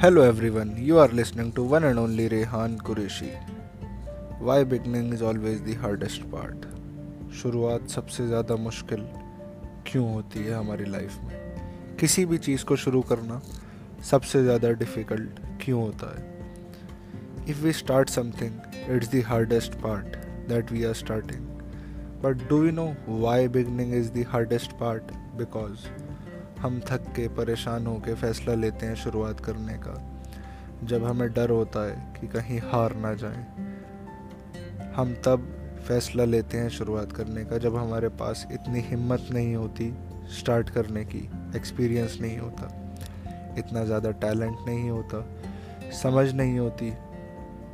Hello everyone, you are listening to one and only Rehan Qureshi. Why beginning is always the hardest part. शुरुआत सबसे ज़्यादा मुश्किल क्यों होती है हमारी लाइफ में किसी भी चीज़ को शुरू करना सबसे ज़्यादा डिफ़िकल्ट क्यों होता है if we start something it's the hardest part that we are starting but do you know why beginning is the hardest part because हम थक के, परेशान होकर फैसला लेते हैं शुरुआत करने का। जब हमें डर होता है कि कहीं हार ना जाए, हम तब फैसला लेते हैं शुरुआत करने का, जब हमारे पास इतनी हिम्मत नहीं होती स्टार्ट करने की एक्सपीरियंस नहीं होता, इतना ज़्यादा टैलेंट नहीं होता, समझ नहीं होती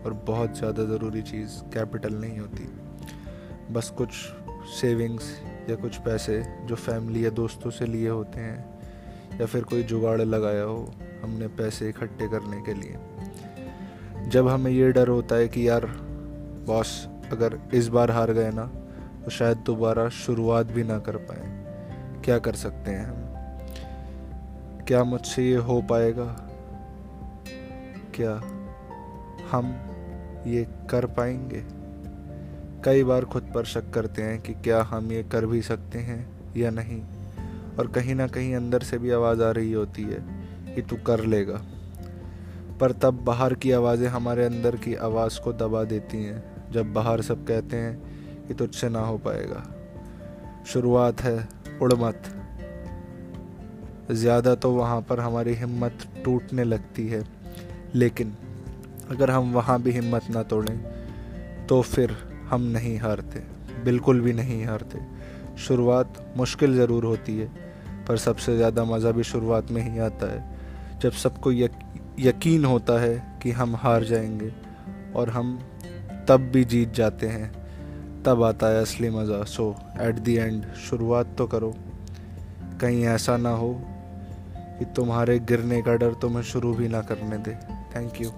और बहुत ज़्यादा ज़रूरी चीज़ कैपिटल नहीं होती। बस कुछ सेविंग्स या कुछ पैसे जो फैमिली या दोस्तों से लिए होते हैं या फिर कोई जुगाड़ लगाया हो हमने पैसे इकट्ठे करने के लिए। जब हमें ये डर होता है कि यार, बॉस, अगर इस बार हार गए ना तो शायद दोबारा शुरुआत भी ना कर पाए। क्या कर सकते हैं हम? क्या मुझसे ये हो पाएगा? क्या हम ये कर पाएँगे? कई बार खुद पर शक करते हैं कि क्या हम ये कर भी सकते हैं या नहीं। और कहीं ना कहीं अंदर से भी आवाज़ आ रही होती है कि तू कर लेगा। पर तब बाहर की आवाज़ें हमारे अंदर की आवाज़ को दबा देती हैं, जब बाहर सब कहते हैं कि तुझसे ना हो पाएगा। शुरुआत है, उड़ मत। ज़्यादा तो वहाँ पर हमारी हिम्मत टूटने लगती है, लेकिन अगर हम वहाँ भी हिम्मत ना तोड़ें तो फिर हम नहीं हारते, बिल्कुल भी नहीं हारते। शुरुआत मुश्किल ज़रूर होती है पर सबसे ज़्यादा मज़ा भी शुरुआत में ही आता है। जब सबको यक, यकीन होता है कि हम हार जाएँगे और हम तब भी जीत जाते हैं तब आता है असली मज़ा। सो एट दी एंड शुरुआत तो करो। कहीं ऐसा ना हो कि तुम्हारे गिरने का डर तुम्हें शुरू भी ना करने दे। Thank you